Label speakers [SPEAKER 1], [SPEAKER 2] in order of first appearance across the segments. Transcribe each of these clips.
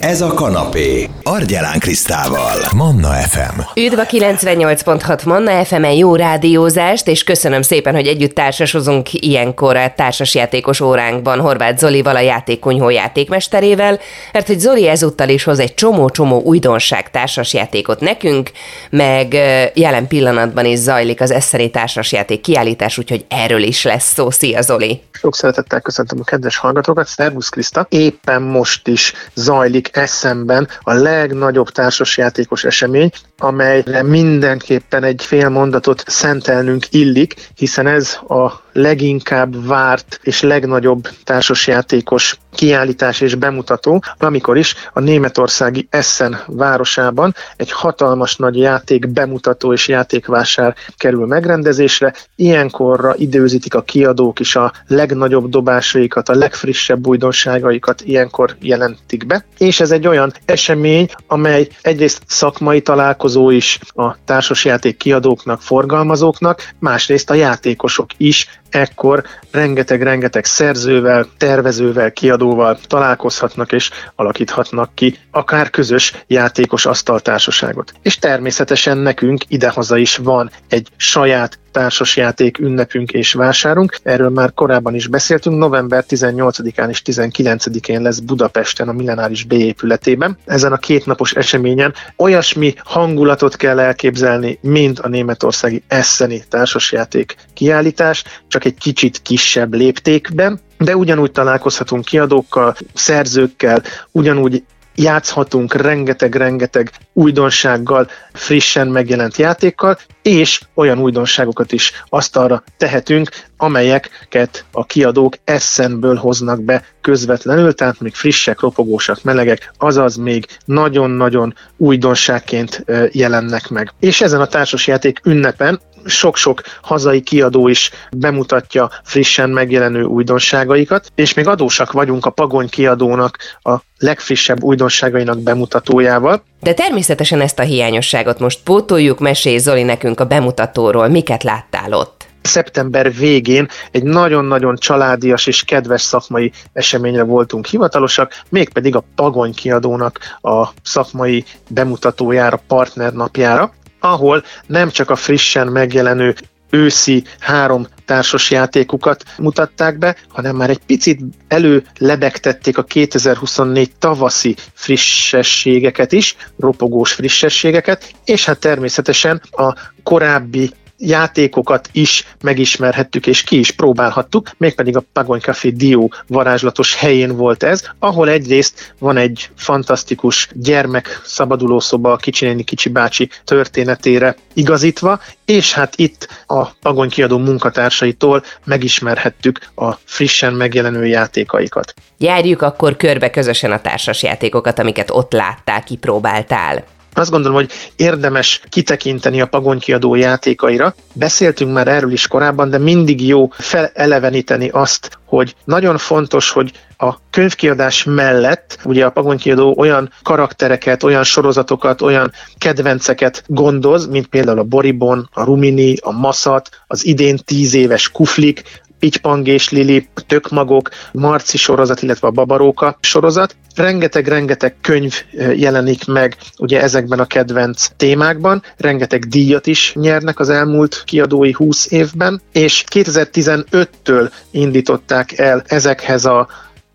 [SPEAKER 1] Ez a kanapé. Argyelán Krisztával. Manna FM.
[SPEAKER 2] Üdv a 98.6 Manna fm jó rádiózást, és köszönöm szépen, hogy együtt társasozunk ilyenkor a társasjátékos óránkban Horváth Zolival, a játékonyhó játékmesterével, mert hogy Zoli ezúttal is hoz egy csomó-csomó újdonság társasjátékot nekünk, meg jelen pillanatban is zajlik az Eszeri társasjáték kiállítás, úgyhogy erről is lesz szó. Szia Zoli!
[SPEAKER 3] Sok szeretettel köszöntöm a kedves hallgatókat, Szervusz Kriszta! Éppen most is zajlik eszemben a legnagyobb társasjátékos esemény, amelyre mindenképpen egy fél mondatot szentelnünk illik, hiszen ez a leginkább várt és legnagyobb társasjátékos kiállítás és bemutató, amikor is a németországi Essen városában egy hatalmas nagy játék bemutató és játékvásár kerül megrendezésre. Ilyenkorra időzítik a kiadók is a legnagyobb dobásaikat, a legfrissebb újdonságaikat ilyenkor jelentik be, és ez egy olyan esemény, amely egyrészt szakmai találkozó is a társasjáték kiadóknak, forgalmazóknak, másrészt a játékosok is ekkor rengeteg-rengeteg szerzővel, tervezővel, kiadóval találkozhatnak és alakíthatnak ki akár közös játékos asztaltársaságot. És természetesen nekünk idehaza is van egy saját társasjáték ünnepünk és vásárunk. Erről már korábban is beszéltünk. November 18-án és 19-én lesz Budapesten a Millenáris B épületében. Ezen a kétnapos eseményen olyasmi hangulatot kell elképzelni, mint a németországi Esseni társasjáték kiállítás, csak egy kicsit kisebb léptékben, de ugyanúgy találkozhatunk kiadókkal, szerzőkkel, ugyanúgy játszhatunk rengeteg-rengeteg újdonsággal, frissen megjelent játékkal, és olyan újdonságokat is asztalra tehetünk, amelyeket a kiadók eszenből hoznak be közvetlenül, tehát még frissek, ropogósak, melegek, azaz még nagyon-nagyon újdonságként jelennek meg. És ezen a társasjáték ünnepen sok-sok hazai kiadó is bemutatja frissen megjelenő újdonságaikat, és még adósak vagyunk a Pagony kiadónak a legfrissebb újdonságainak bemutatójával.
[SPEAKER 2] De természetesen ezt a hiányosságot most pótoljuk, mesélj Zoli nekünk a bemutatóról, miket láttál ott?
[SPEAKER 3] szeptember végén egy nagyon-nagyon családias és kedves szakmai eseményre voltunk hivatalosak, mégpedig a Pagony kiadónak a szakmai bemutatójára, partnernapjára ahol nem csak a frissen megjelenő őszi három társas játékukat mutatták be, hanem már egy picit elő lebegtették a 2024 tavaszi frissességeket is, ropogós frissességeket, és hát természetesen a korábbi játékokat is megismerhettük és ki is próbálhattuk, mégpedig a Pagony Café Dio varázslatos helyén volt ez, ahol egyrészt van egy fantasztikus gyermek szabadulószoba a kicsinéni kicsi bácsi történetére igazítva, és hát itt a Pagony kiadó munkatársaitól megismerhettük a frissen megjelenő játékaikat.
[SPEAKER 2] Járjuk akkor körbe közösen a társas játékokat, amiket ott láttál, kipróbáltál.
[SPEAKER 3] Azt gondolom, hogy érdemes kitekinteni a pagonkiadó játékaira. Beszéltünk már erről is korábban, de mindig jó feleleveníteni azt, hogy nagyon fontos, hogy a könyvkiadás mellett ugye a pagonkiadó olyan karaktereket, olyan sorozatokat, olyan kedvenceket gondoz, mint például a Boribon, a Rumini, a Maszat, az idén tíz éves Kuflik, Pitypang és Lili, Tökmagok, Marci sorozat, illetve a Babaróka sorozat. Rengeteg-rengeteg könyv jelenik meg ugye ezekben a kedvenc témákban, rengeteg díjat is nyernek az elmúlt kiadói 20 évben, és 2015-től indították el ezekhez a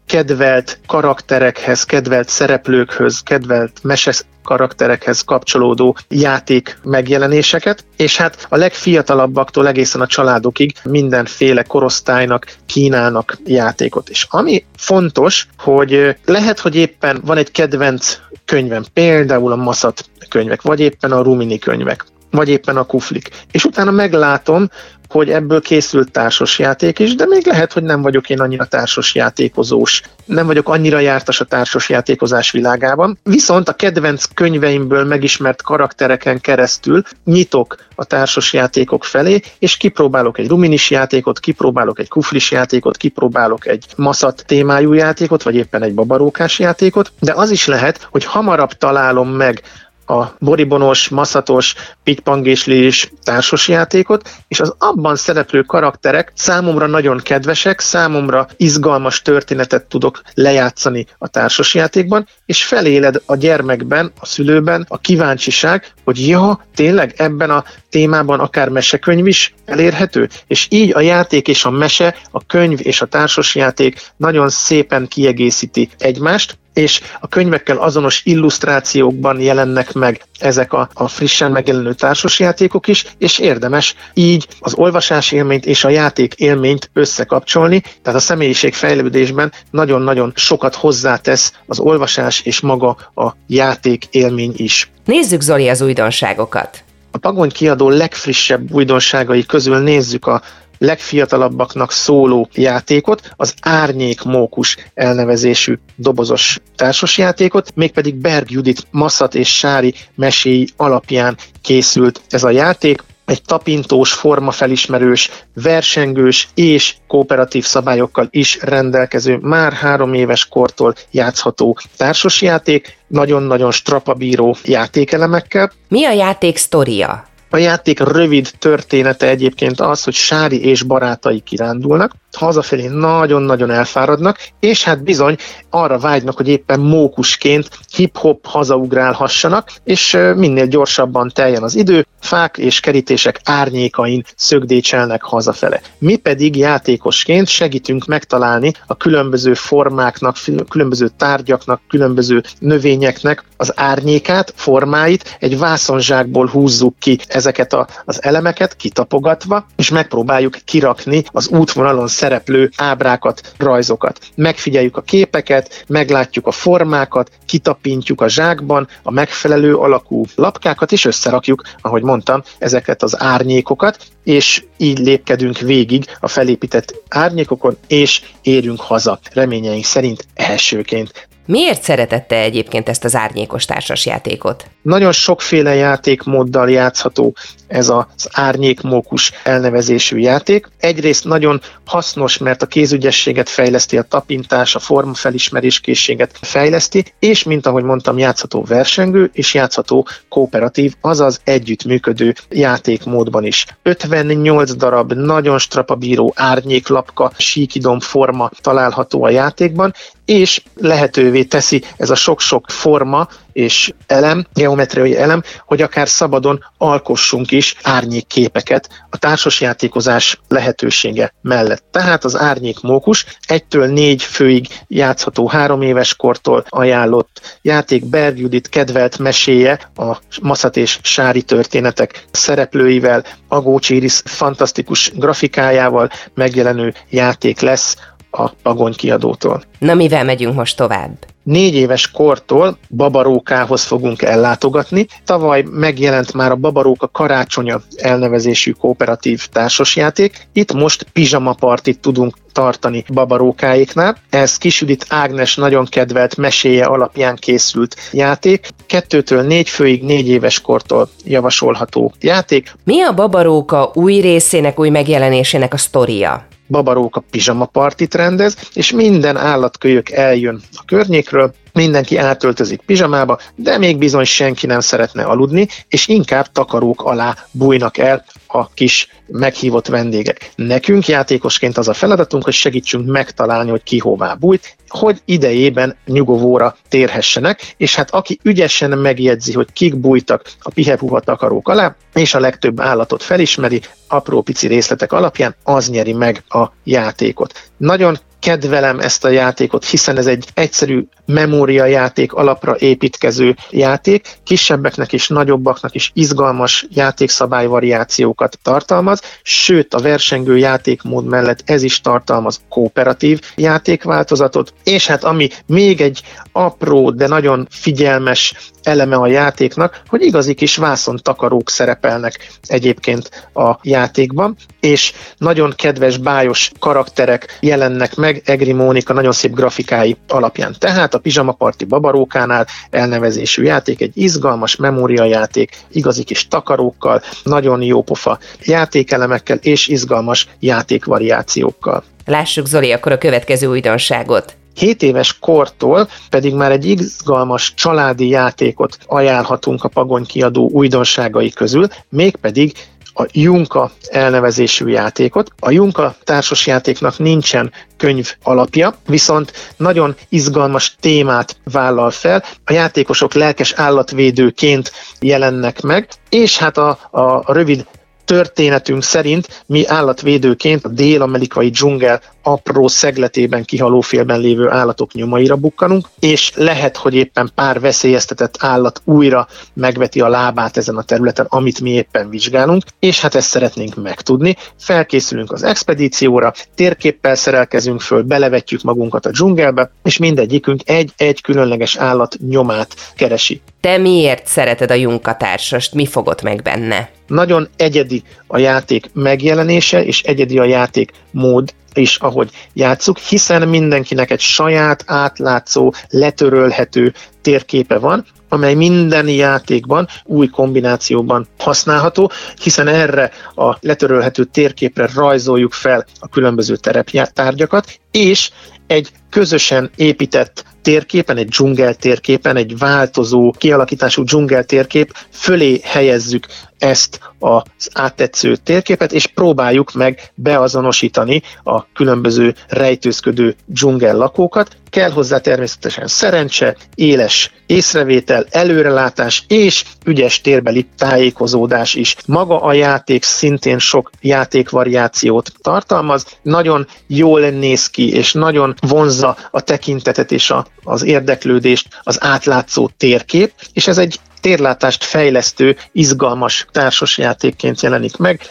[SPEAKER 3] kedvelt karakterekhez, kedvelt szereplőkhöz, kedvelt meses karakterekhez kapcsolódó játék megjelenéseket, és hát a legfiatalabbaktól egészen a családokig mindenféle korosztálynak kínálnak játékot. És ami fontos, hogy lehet, hogy éppen van egy kedvenc könyvem, például a Maszat könyvek, vagy éppen a Rumini könyvek, vagy éppen a kuflik. És utána meglátom, hogy ebből készült társas játék is, de még lehet, hogy nem vagyok én annyira társas játékozós, nem vagyok annyira jártas a társas játékozás világában. Viszont a kedvenc könyveimből megismert karaktereken keresztül nyitok a társas játékok felé, és kipróbálok egy ruminis játékot, kipróbálok egy kuflis játékot, kipróbálok egy maszat témájú játékot, vagy éppen egy babarókás játékot, de az is lehet, hogy hamarabb találom meg a boribonos, maszatos, pitpangéslis társasjátékot, és az abban szereplő karakterek számomra nagyon kedvesek, számomra izgalmas történetet tudok lejátszani a társasjátékban, és feléled a gyermekben, a szülőben a kíváncsiság, hogy ja, tényleg ebben a témában akár mesekönyv is elérhető, és így a játék és a mese, a könyv és a társasjáték nagyon szépen kiegészíti egymást, és a könyvekkel azonos illusztrációkban jelennek meg ezek a, a frissen megjelenő társasjátékok is, és érdemes így az olvasás élményt és a játék élményt összekapcsolni, tehát a személyiség fejlődésben nagyon-nagyon sokat hozzátesz az olvasás és maga a játék élmény is.
[SPEAKER 2] Nézzük Zoli az újdonságokat.
[SPEAKER 3] A Pagony kiadó legfrissebb újdonságai közül nézzük a legfiatalabbaknak szóló játékot, az Árnyék Mókus elnevezésű dobozos társasjátékot, mégpedig Berg Judit Masszat és Sári meséi alapján készült ez a játék egy tapintós, formafelismerős, versengős és kooperatív szabályokkal is rendelkező, már három éves kortól játszható társasjáték, nagyon-nagyon strapabíró játékelemekkel.
[SPEAKER 2] Mi a játék sztoria?
[SPEAKER 3] A játék rövid története egyébként az, hogy Sári és barátai kirándulnak, hazafelé nagyon-nagyon elfáradnak, és hát bizony arra vágynak, hogy éppen mókusként hip-hop hazaugrálhassanak, és minél gyorsabban teljen az idő, fák és kerítések árnyékain szögdécselnek hazafele. Mi pedig játékosként segítünk megtalálni a különböző formáknak, különböző tárgyaknak, különböző növényeknek az árnyékát, formáit, egy vászonzsákból húzzuk ki ezeket a, az elemeket, kitapogatva, és megpróbáljuk kirakni az útvonalon szereplő ábrákat, rajzokat. Megfigyeljük a képeket, meglátjuk a formákat, kitapintjuk a zsákban a megfelelő alakú lapkákat, és összerakjuk, ahogy mondtam, ezeket az árnyékokat, és így lépkedünk végig a felépített árnyékokon, és érünk haza, reményeink szerint elsőként.
[SPEAKER 2] Miért szeretette egyébként ezt az árnyékos társasjátékot?
[SPEAKER 3] Nagyon sokféle játékmóddal játszható ez az árnyékmókus elnevezésű játék. Egyrészt nagyon hasznos, mert a kézügyességet fejleszti, a tapintás, a formafelismerés készséget fejleszti, és mint ahogy mondtam, játszható versengő és játszható kooperatív, azaz együttműködő játékmódban is. 58 darab nagyon strapabíró árnyéklapka, síkidom forma található a játékban, és lehetővé teszi ez a sok-sok forma és elem, geometriai elem, hogy akár szabadon alkossunk is árnyékképeket a társasjátékozás lehetősége mellett. Tehát az árnyék mókus egytől négy főig játszható három éves kortól ajánlott játék Berg Judit kedvelt meséje a Maszat és Sári történetek szereplőivel, Agócs Iris fantasztikus grafikájával megjelenő játék lesz a Pagony kiadótól.
[SPEAKER 2] Na mivel megyünk most tovább?
[SPEAKER 3] négy éves kortól babarókához fogunk ellátogatni. Tavaly megjelent már a Babaróka Karácsonya elnevezésű kooperatív társasjáték. Itt most pizsamapartit tudunk tartani babarókáiknál. Ez Kisüdit Ágnes nagyon kedvelt meséje alapján készült játék. Kettőtől négy főig négy éves kortól javasolható játék.
[SPEAKER 2] Mi a babaróka új részének, új megjelenésének a sztoria?
[SPEAKER 3] Babaróka pizsama partit rendez, és minden állatkölyök eljön a környékről, mindenki átöltözik pizsamába, de még bizony senki nem szeretne aludni, és inkább takarók alá bújnak el a kis meghívott vendégek. Nekünk játékosként az a feladatunk, hogy segítsünk megtalálni, hogy ki hová bújt, hogy idejében nyugovóra térhessenek, és hát aki ügyesen megjegyzi, hogy kik bújtak a pihepuha takarók alá, és a legtöbb állatot felismeri, apró pici részletek alapján, az nyeri meg a játékot. Nagyon kedvelem ezt a játékot, hiszen ez egy egyszerű memóriajáték alapra építkező játék, kisebbeknek és nagyobbaknak is izgalmas játékszabályvariációkat tartalmaz, sőt a versengő játékmód mellett ez is tartalmaz kooperatív játékváltozatot, és hát ami még egy apró, de nagyon figyelmes eleme a játéknak, hogy igazi kis takarók szerepelnek egyébként a játékban, és nagyon kedves, bájos karakterek jelennek meg Egri Mónika nagyon szép grafikái alapján. Tehát a Pizsama Party Babarókánál elnevezésű játék egy izgalmas memóriajáték, igazi kis takarókkal, nagyon jó pofa játékelemekkel és izgalmas játékvariációkkal.
[SPEAKER 2] Lássuk Zoli akkor a következő újdonságot.
[SPEAKER 3] 7 éves kortól pedig már egy izgalmas családi játékot ajánlhatunk a Pagony kiadó újdonságai közül, mégpedig a Junka elnevezésű játékot. A Junka társasjátéknak nincsen könyv alapja, viszont nagyon izgalmas témát vállal fel. A játékosok lelkes állatvédőként jelennek meg, és hát a, a, rövid történetünk szerint mi állatvédőként a dél-amerikai dzsungel apró szegletében, kihalófélben lévő állatok nyomaira bukkanunk, és lehet, hogy éppen pár veszélyeztetett állat újra megveti a lábát ezen a területen, amit mi éppen vizsgálunk, és hát ezt szeretnénk megtudni. Felkészülünk az expedícióra, térképpel szerelkezünk föl, belevetjük magunkat a dzsungelbe, és mindegyikünk egy-egy különleges állat nyomát keresi.
[SPEAKER 2] Te miért szereted a Junka társast? Mi fogott meg benne?
[SPEAKER 3] Nagyon egyedi a játék megjelenése, és egyedi a játék mód is, ahogy játszuk, hiszen mindenkinek egy saját, átlátszó, letörölhető térképe van, amely minden játékban új kombinációban használható, hiszen erre a letörölhető térképre rajzoljuk fel a különböző tereptárgyakat, és egy közösen épített térképen, egy dzsungel térképen, egy változó kialakítású dzsungel térkép fölé helyezzük ezt az áttetsző térképet, és próbáljuk meg beazonosítani a különböző rejtőzködő dzsungel lakókat. Kell hozzá természetesen szerencse, éles észrevétel, előrelátás és ügyes térbeli tájékozódás is. Maga a játék szintén sok játékvariációt tartalmaz, nagyon jól néz ki, és nagyon vonzza a tekintetet és a, az érdeklődést az átlátszó térkép, és ez egy térlátást fejlesztő, izgalmas társasjátékként jelenik meg.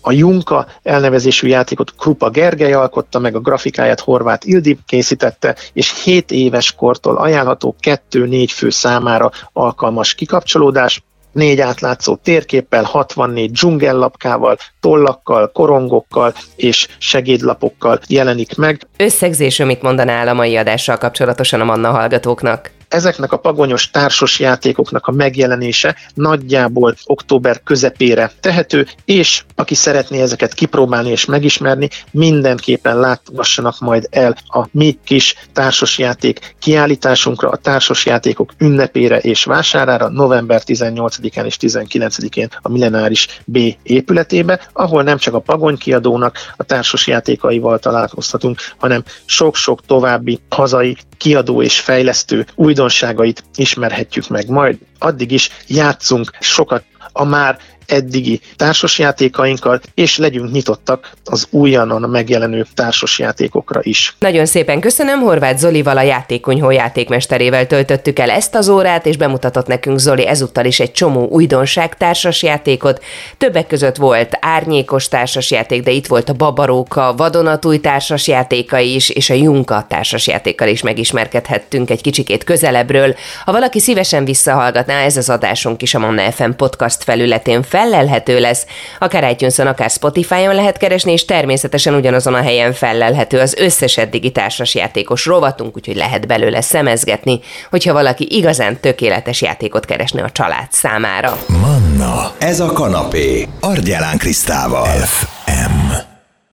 [SPEAKER 3] A Junka elnevezésű játékot Krupa Gergely alkotta, meg a grafikáját Horváth Ildi készítette, és 7 éves kortól ajánlható 2-4 fő számára alkalmas kikapcsolódás négy átlátszó térképpel, 64 dzsungellapkával, tollakkal, korongokkal és segédlapokkal jelenik meg.
[SPEAKER 2] Összegzés, amit mondanál a mai adással kapcsolatosan a Manna hallgatóknak?
[SPEAKER 3] Ezeknek a pagonyos társas játékoknak a megjelenése nagyjából október közepére tehető, és aki szeretné ezeket kipróbálni és megismerni, mindenképpen látogassanak majd el a mi kis társasjáték kiállításunkra, a társasjátékok ünnepére és vásárára november 18-án és 19-én a Millenáris B épületébe, ahol nem csak a Pagony kiadónak a társasjátékaival találkozhatunk, hanem sok-sok további hazai kiadó és fejlesztő újdonságait ismerhetjük meg majd. Addig is játszunk sokat a már eddigi társasjátékainkkal, és legyünk nyitottak az újonnan megjelenő társasjátékokra is.
[SPEAKER 2] Nagyon szépen köszönöm, Horváth Zolival a játékonyhó játékmesterével töltöttük el ezt az órát, és bemutatott nekünk Zoli ezúttal is egy csomó újdonság társasjátékot. Többek között volt árnyékos társasjáték, de itt volt a Babaróka, vadonatúj társasjátéka is, és a Junka társasjátékkal is megismerkedhettünk egy kicsikét közelebbről. Ha valaki szívesen visszahallgatná, ez az adásunk is a Manna FM podcast felületén fellelhető lesz, akár itunes akár Spotify-on lehet keresni, és természetesen ugyanazon a helyen fellelhető az összes eddigi játékos rovatunk, úgyhogy lehet belőle szemezgetni, hogyha valaki igazán tökéletes játékot keresne a család számára.
[SPEAKER 1] Manna, ez a kanapé, Argyelán Krisztával.